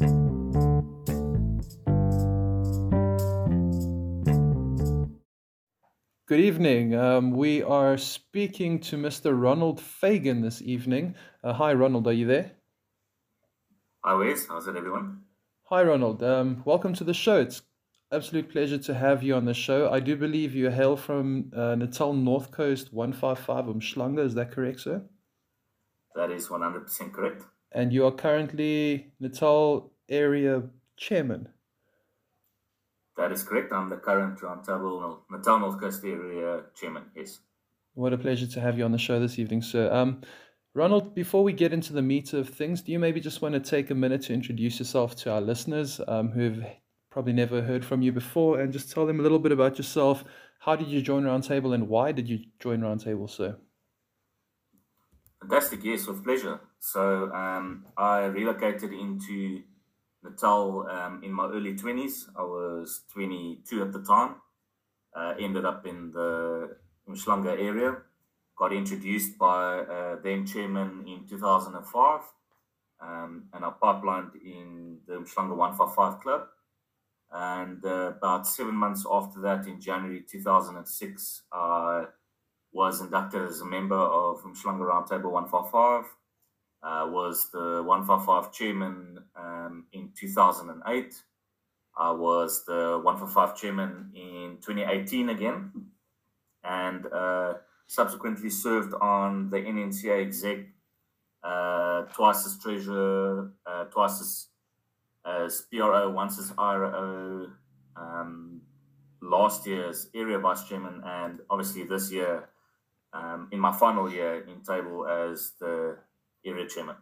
Good evening. Um, we are speaking to Mr. Ronald Fagan this evening. Uh, hi, Ronald. Are you there? Hi, Wes. How's it, everyone? Hi, Ronald. Um, welcome to the show. It's absolute pleasure to have you on the show. I do believe you hail from uh, Natal North Coast 155 Umhlanga. Is that correct, sir? That is 100% correct. And you are currently Natal area chairman. That is correct. I'm the current Roundtable Natal North Coast area chairman. Yes. What a pleasure to have you on the show this evening, sir. Um, Ronald, before we get into the meat of things, do you maybe just want to take a minute to introduce yourself to our listeners um, who've probably never heard from you before and just tell them a little bit about yourself? How did you join Roundtable and why did you join Roundtable, sir? Fantastic, yes, with pleasure. So um, I relocated into Natal um, in my early 20s. I was 22 at the time. Uh, ended up in the Umhlanga area. Got introduced by uh, then chairman in 2005. Um, and I pipelined in the Umhlanga 155 club. And uh, about seven months after that, in January 2006, I was inducted as a member of Umhlanga Roundtable 155 uh, was the 155 chairman um, in 2008. I was the 155 chairman in 2018 again, and uh, subsequently served on the NNCA exec uh, twice as treasurer, uh, twice as, as PRO, once as IRO, um, last year's area vice chairman, and obviously this year um, in my final year in table as the area chairman.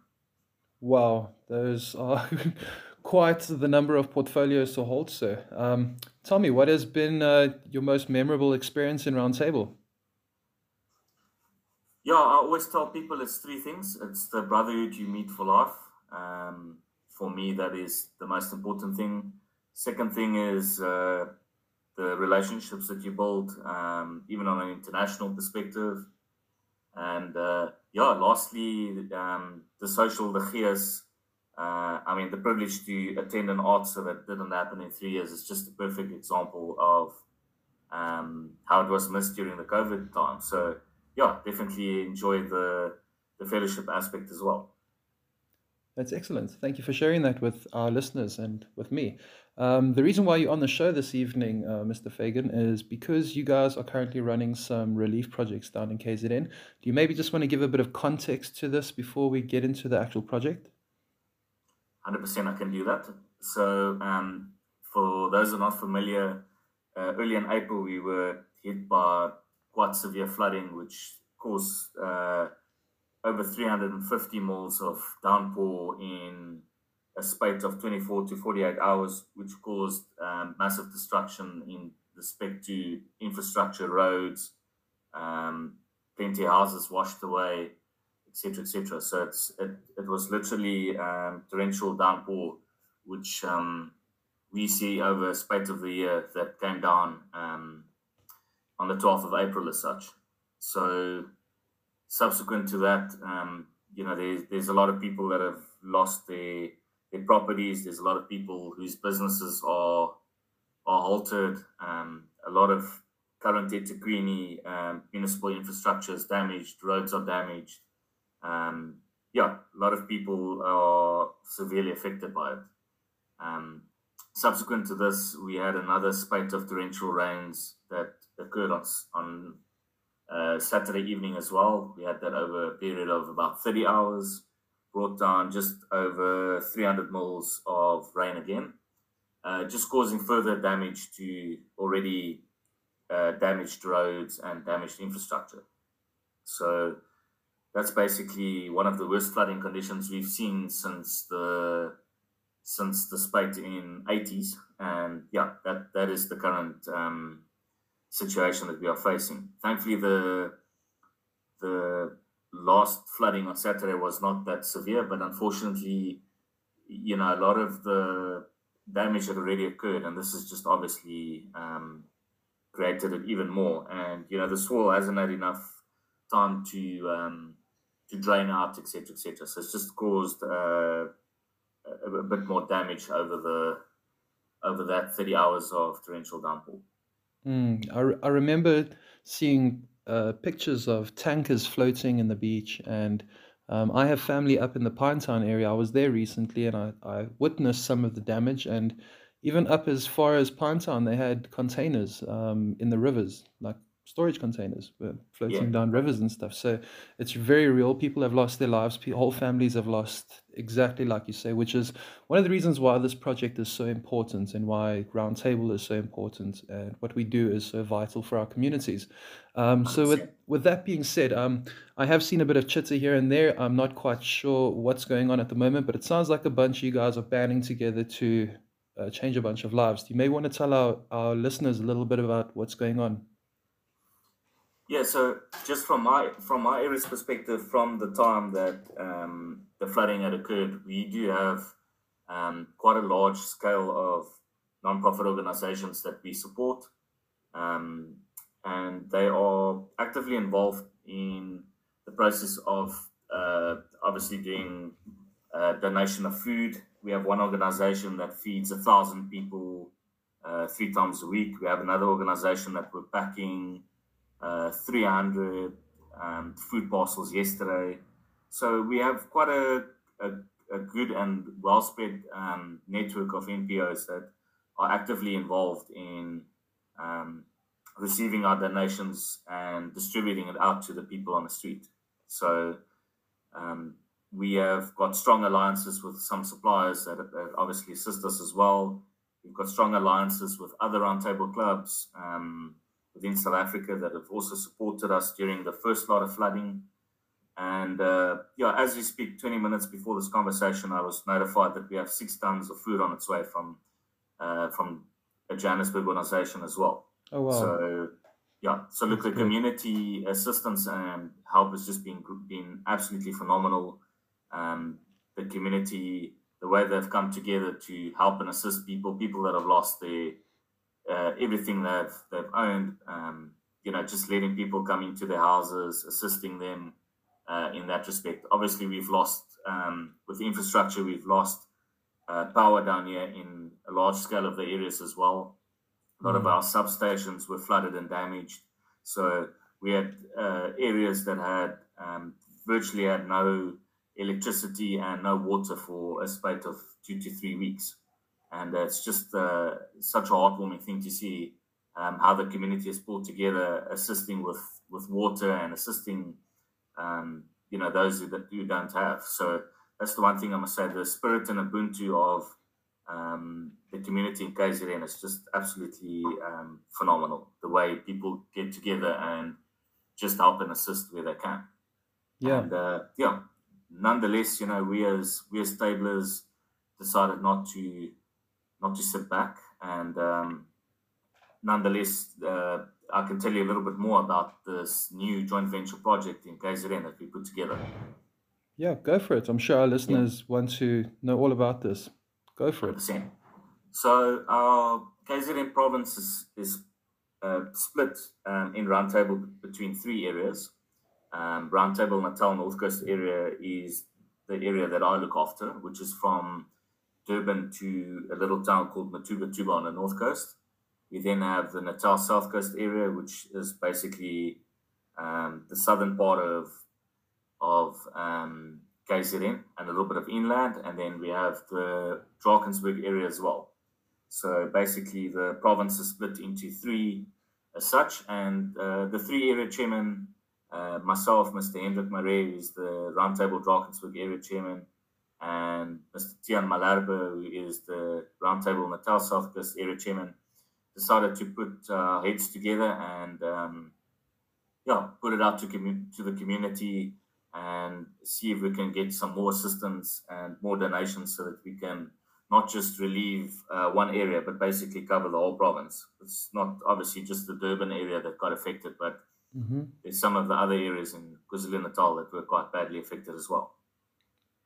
Wow, those are quite the number of portfolios to hold, sir. Um, tell me, what has been uh, your most memorable experience in Roundtable? Yeah, I always tell people it's three things. It's the brotherhood you meet for life. Um, for me, that is the most important thing. Second thing is uh, the relationships that you build, um, even on an international perspective. And uh, yeah, lastly, um, the social, the. Uh, I mean, the privilege to attend an art show that didn't happen in three years is just a perfect example of um, how it was missed during the COVID time. So, yeah, definitely enjoy the, the fellowship aspect as well. That's excellent. Thank you for sharing that with our listeners and with me. Um, the reason why you're on the show this evening, uh, Mr. Fagan, is because you guys are currently running some relief projects down in KZN. Do you maybe just want to give a bit of context to this before we get into the actual project? 100% I can do that. So, um, for those who are not familiar, uh, early in April we were hit by quite severe flooding, which caused uh, over 350 mils of downpour in a spate of 24 to 48 hours, which caused um, massive destruction in respect to infrastructure, roads, um, plenty of houses washed away, etc., etc. So it's it, it was literally um, torrential downpour, which um, we see over a spate of the year that came down um, on the 12th of April as such. So subsequent to that, um, you know, there's, there's a lot of people that have lost their their properties. There's a lot of people whose businesses are are altered. Um, a lot of current eThekwini um, municipal infrastructure is damaged. Roads are damaged. Um, yeah, a lot of people are severely affected by it. Um, subsequent to this, we had another spate of torrential rains that occurred on, on uh, Saturday evening as well. We had that over a period of about 30 hours brought down just over 300 mils of rain again, uh, just causing further damage to already uh, damaged roads and damaged infrastructure. So that's basically one of the worst flooding conditions we've seen since the since the spate in 80s, and yeah, that that is the current um, situation that we are facing. Thankfully, the the last flooding on Saturday was not that severe, but unfortunately, you know, a lot of the damage had already occurred, and this has just obviously um, created it even more. And you know, the soil hasn't had enough time to um, to drain out, etc., etc. So it's just caused uh, a, a, bit more damage over the over that 30 hours of torrential downpour. Mm, I, re- I remember seeing uh, pictures of tankers floating in the beach, and um, I have family up in the Pinetown area. I was there recently, and I, I witnessed some of the damage. And even up as far as Pinetown, they had containers um, in the rivers, like storage containers were floating yeah. down rivers and stuff. So it's very real. People have lost their lives. Whole families have lost exactly like you say, which is one of the reasons why this project is so important and why Roundtable is so important and what we do is so vital for our communities. Um, so with with that being said, um, I have seen a bit of chitter here and there. I'm not quite sure what's going on at the moment, but it sounds like a bunch of you guys are banding together to uh, change a bunch of lives. You may want to tell our, our listeners a little bit about what's going on. Yeah, so just from my from my area's perspective, from the time that um, the flooding had occurred, we do have um, quite a large scale of non-profit organizations that we support, um, and they are actively involved in the process of uh, obviously doing uh, donation of food. We have one organization that feeds a thousand people uh, three times a week. We have another organization that we're packing uh, 300 um, food parcels yesterday. So we have quite a, a, a good and well spread um, network of NPOs that are actively involved in um, receiving our donations and distributing it out to the people on the street. So um, we have got strong alliances with some suppliers that, that, obviously assist us as well. We've got strong alliances with other roundtable clubs. Within South Africa that have also supported us during the first lot of flooding. And uh, yeah, as we speak, 20 minutes before this conversation, I was notified that we have six tons of food on its way from uh, from a Johannesburg organization as well. Oh wow! So yeah, so look, That's the good. community assistance and help has just been been absolutely phenomenal. Um, the community, the way they've come together to help and assist people, people that have lost their uh, everything they've they've owned. Um, you know, just letting people come into their houses, assisting them uh, in that respect. Obviously, we've lost um, with infrastructure. We've lost uh, power down here in a large scale of the areas as well. A lot mm-hmm. of our substations were flooded and damaged. So we had uh, areas that had um, virtually had no electricity and no water for a spate of two to three weeks and uh, it's just uh, such a heartwarming thing to see um, how the community has pulled together, assisting with with water and assisting, um, you know, those who, that you don't have. So that's the one thing I must say: the spirit and Ubuntu of um, the community in KZN is just absolutely um, phenomenal. The way people get together and just help and assist where they can. Yeah, and, uh, yeah. Nonetheless, you know, we as we as tablers decided not to not to sit back. And um, nonetheless, uh, I can tell you a little bit more about this new joint venture project in KZN that we put together. Yeah, go for it. I'm sure our listeners yeah. want to know all about this. Go for 100%. it. So our KZN province is, is uh, split um, in Roundtable between three areas. Um, Roundtable Natal North Coast area is the area that I look after, which is from Durban to a little town called Matuba on the north coast. We then have the Natal South Coast area, which is basically um, the southern part of of um, KZN and a little bit of inland, and then we have the Drakensberg area as well. So basically, the province is split into three as such, and uh, the three area chairmen, uh, myself, Mr. Hendrik Marais, is the Roundtable Drakensberg area chairman, and Mr. Tian Malherbe, who is the Roundtable Natal South Coast area chairman, decided to put uh, heads together and um, yeah, put it out to, commu- to the community and see if we can get some more assistance and more donations so that we can not just relieve uh, one area, but basically cover the whole province. It's not obviously just the Durban area that got affected, but mm-hmm. there's some of the other areas in KwaZulu Natal that were quite badly affected as well.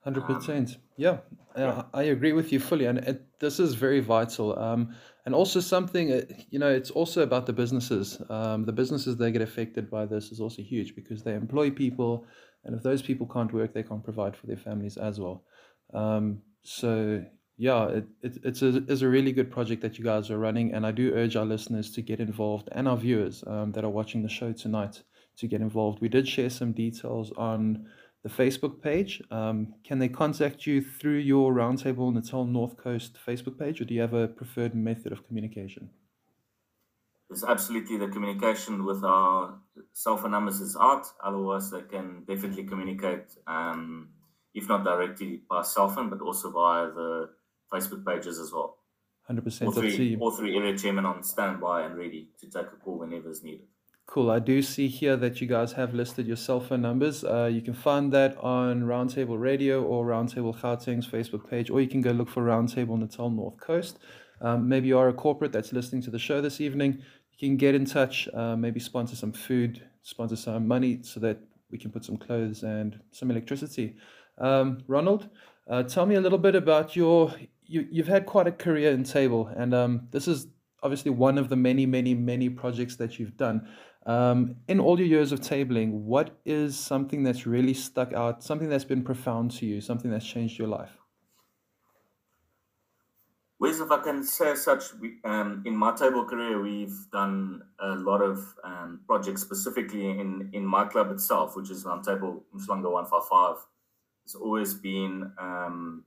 Hundred um, percent. Yeah, yeah, I agree with you fully, and it, this is very vital. Um, and also something, uh, you know, it's also about the businesses. Um, the businesses that get affected by this is also huge because they employ people, and if those people can't work, they can't provide for their families as well. Um, so yeah, it, it, it's, a, it's a really good project that you guys are running, and I do urge our listeners to get involved and our viewers um, that are watching the show tonight to get involved. We did share some details on the Facebook page. Um, can they contact you through your Roundtable Natal North Coast Facebook page, or do you have a preferred method of communication? It's absolutely the communication with our cell phone numbers is out. Otherwise, they can definitely communicate, um, if not directly by cell phone, but also via the Facebook pages as well. 100%. All three, all three area chairmen on standby and ready to take a call whenever is needed. Cool. I do see here that you guys have listed your cell phone numbers. Uh, you can find that on Roundtable Radio or Roundtable Gauteng's Facebook page, or you can go look for Roundtable Natal North Coast. Um, maybe you are a corporate that's listening to the show this evening. You can get in touch, uh, maybe sponsor some food, sponsor some money so that we can put some clothes and some electricity. Um, Ronald, uh, tell me a little bit about your. You, you've had quite a career in table, and um, this is obviously one of the many, many, many projects that you've done. Um, in all your years of tabling, what is something that's really stuck out, something that's been profound to you, something that's changed your life? Well, if I can say such, um, in my table career, we've done a lot of um, projects specifically in, in my club itself, which is Roundtable Umhlanga 155. It's always been um,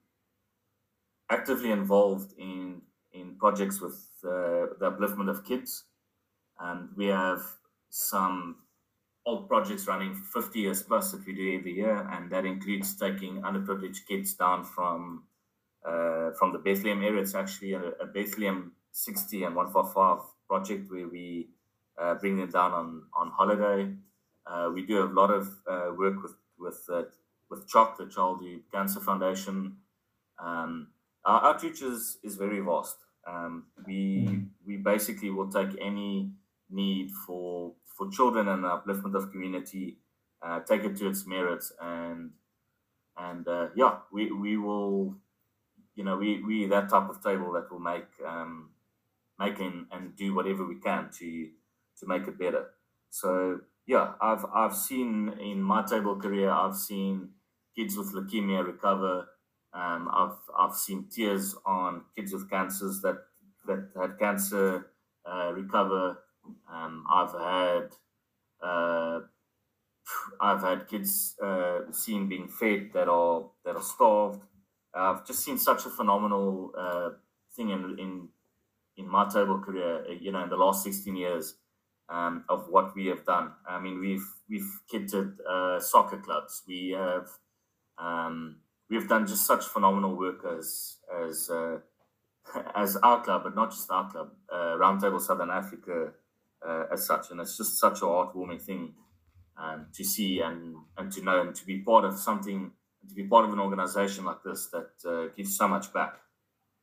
actively involved in, in projects with uh, the upliftment of kids. And we have some old projects running 50 years plus that we do every year, and that includes taking underprivileged kids down from uh, from the Bethlehem area. It's actually a, a, Bethlehem 60 and 145 project where we uh, bring them down on on holiday. Uh, we do a lot of uh, work with with uh, with CHOC, the Childhood Cancer Foundation. Um, our outreach is, is very vast. Um, we we basically will take any need for for children and the upliftment of community, uh, take it to its merits, and and uh, yeah, we we will, you know, we we that type of table that will make um, make and, and do whatever we can to to make it better. So yeah, I've I've seen in my table career, I've seen kids with leukemia recover. Um, I've I've seen tears on kids with cancers that that had cancer uh, recover. Um, I've had uh, I've had kids uh, seen being fed that are that are starved. I've just seen such a phenomenal uh, thing in in in my table career. You know, in the last sixteen years um, of what we have done. I mean, we've we've kitted uh, soccer clubs. We have um, we've done just such phenomenal work as as uh, as our club, but not just our club. Uh, Roundtable Southern Africa uh, as such, and it's just such a heartwarming thing um, to see and and to know and to be part of something, to be part of an organization like this that uh, gives so much back.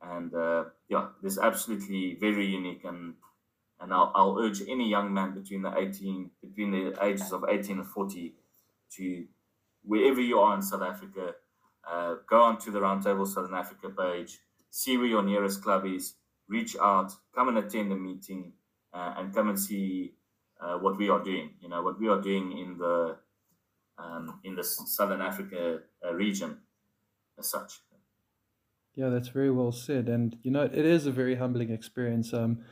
And uh, yeah, this absolutely very unique and and I'll, I'll urge any young man between the 18 between the ages of 18 and 40 to wherever you are in South Africa, uh, go onto the Roundtable Southern Africa page, see where your nearest club is, reach out, come and attend a meeting, and come and see uh, what we are doing. You know what we are doing in the um, in the Southern Africa uh, region, as such. Yeah, that's very well said, and you know it is a very humbling experience. Um,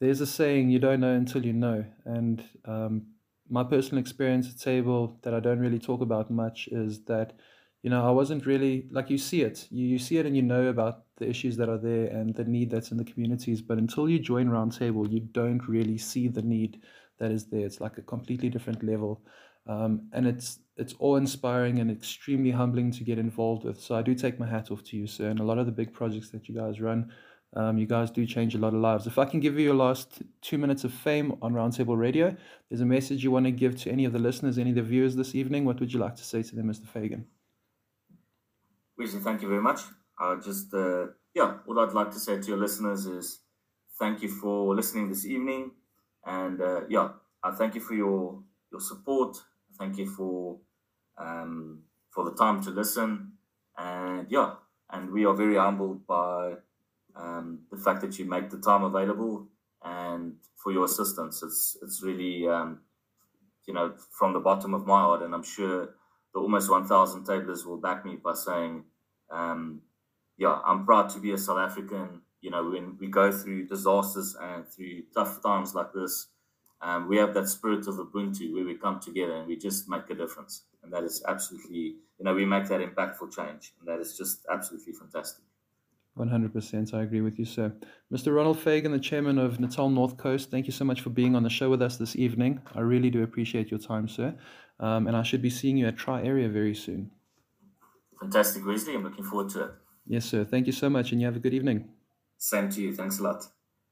there's a saying, "You don't know until you know," and um, my personal experience at table that I don't really talk about much is that you know, I wasn't really like you see it, you, you see it and you know about the issues that are there and the need that's in the communities. But until you join Roundtable, you don't really see the need that is there. It's like a completely different level. Um, and it's it's awe inspiring and extremely humbling to get involved with. So I do take my hat off to you, sir. And a lot of the big projects that you guys run, um, you guys do change a lot of lives. If I can give you your last two minutes of fame on Roundtable Radio, there's a message you want to give to any of the listeners, any of the viewers this evening. What would you like to say to them, Mr. Fagan? Wesley, thank you very much. I just, uh, yeah, what I'd like to say to your listeners is thank you for listening this evening. And uh, yeah, I thank you for your, your support. Thank you for, um, for the time to listen. And yeah, and we are very humbled by um, the fact that you make the time available and for your assistance. It's, it's really, um, you know, from the bottom of my heart. And I'm sure the almost 1,000 tablers will back me by saying, um, yeah, I'm proud to be a South African. You know, when we go through disasters and through tough times like this, um, we have that spirit of Ubuntu where we come together and we just make a difference. And that is absolutely, you know, we make that impactful change. And that is just absolutely fantastic. 100%. I agree with you, sir. Mr. Ronald Fagan, the chairman of Natal North Coast, thank you so much for being on the show with us this evening. I really do appreciate your time, sir. Um, and I should be seeing you at Tri Area very soon. Fantastic, Wesley. I'm looking forward to it. Yes, sir. Thank you so much, and you have a good evening. Same to you. Thanks a lot.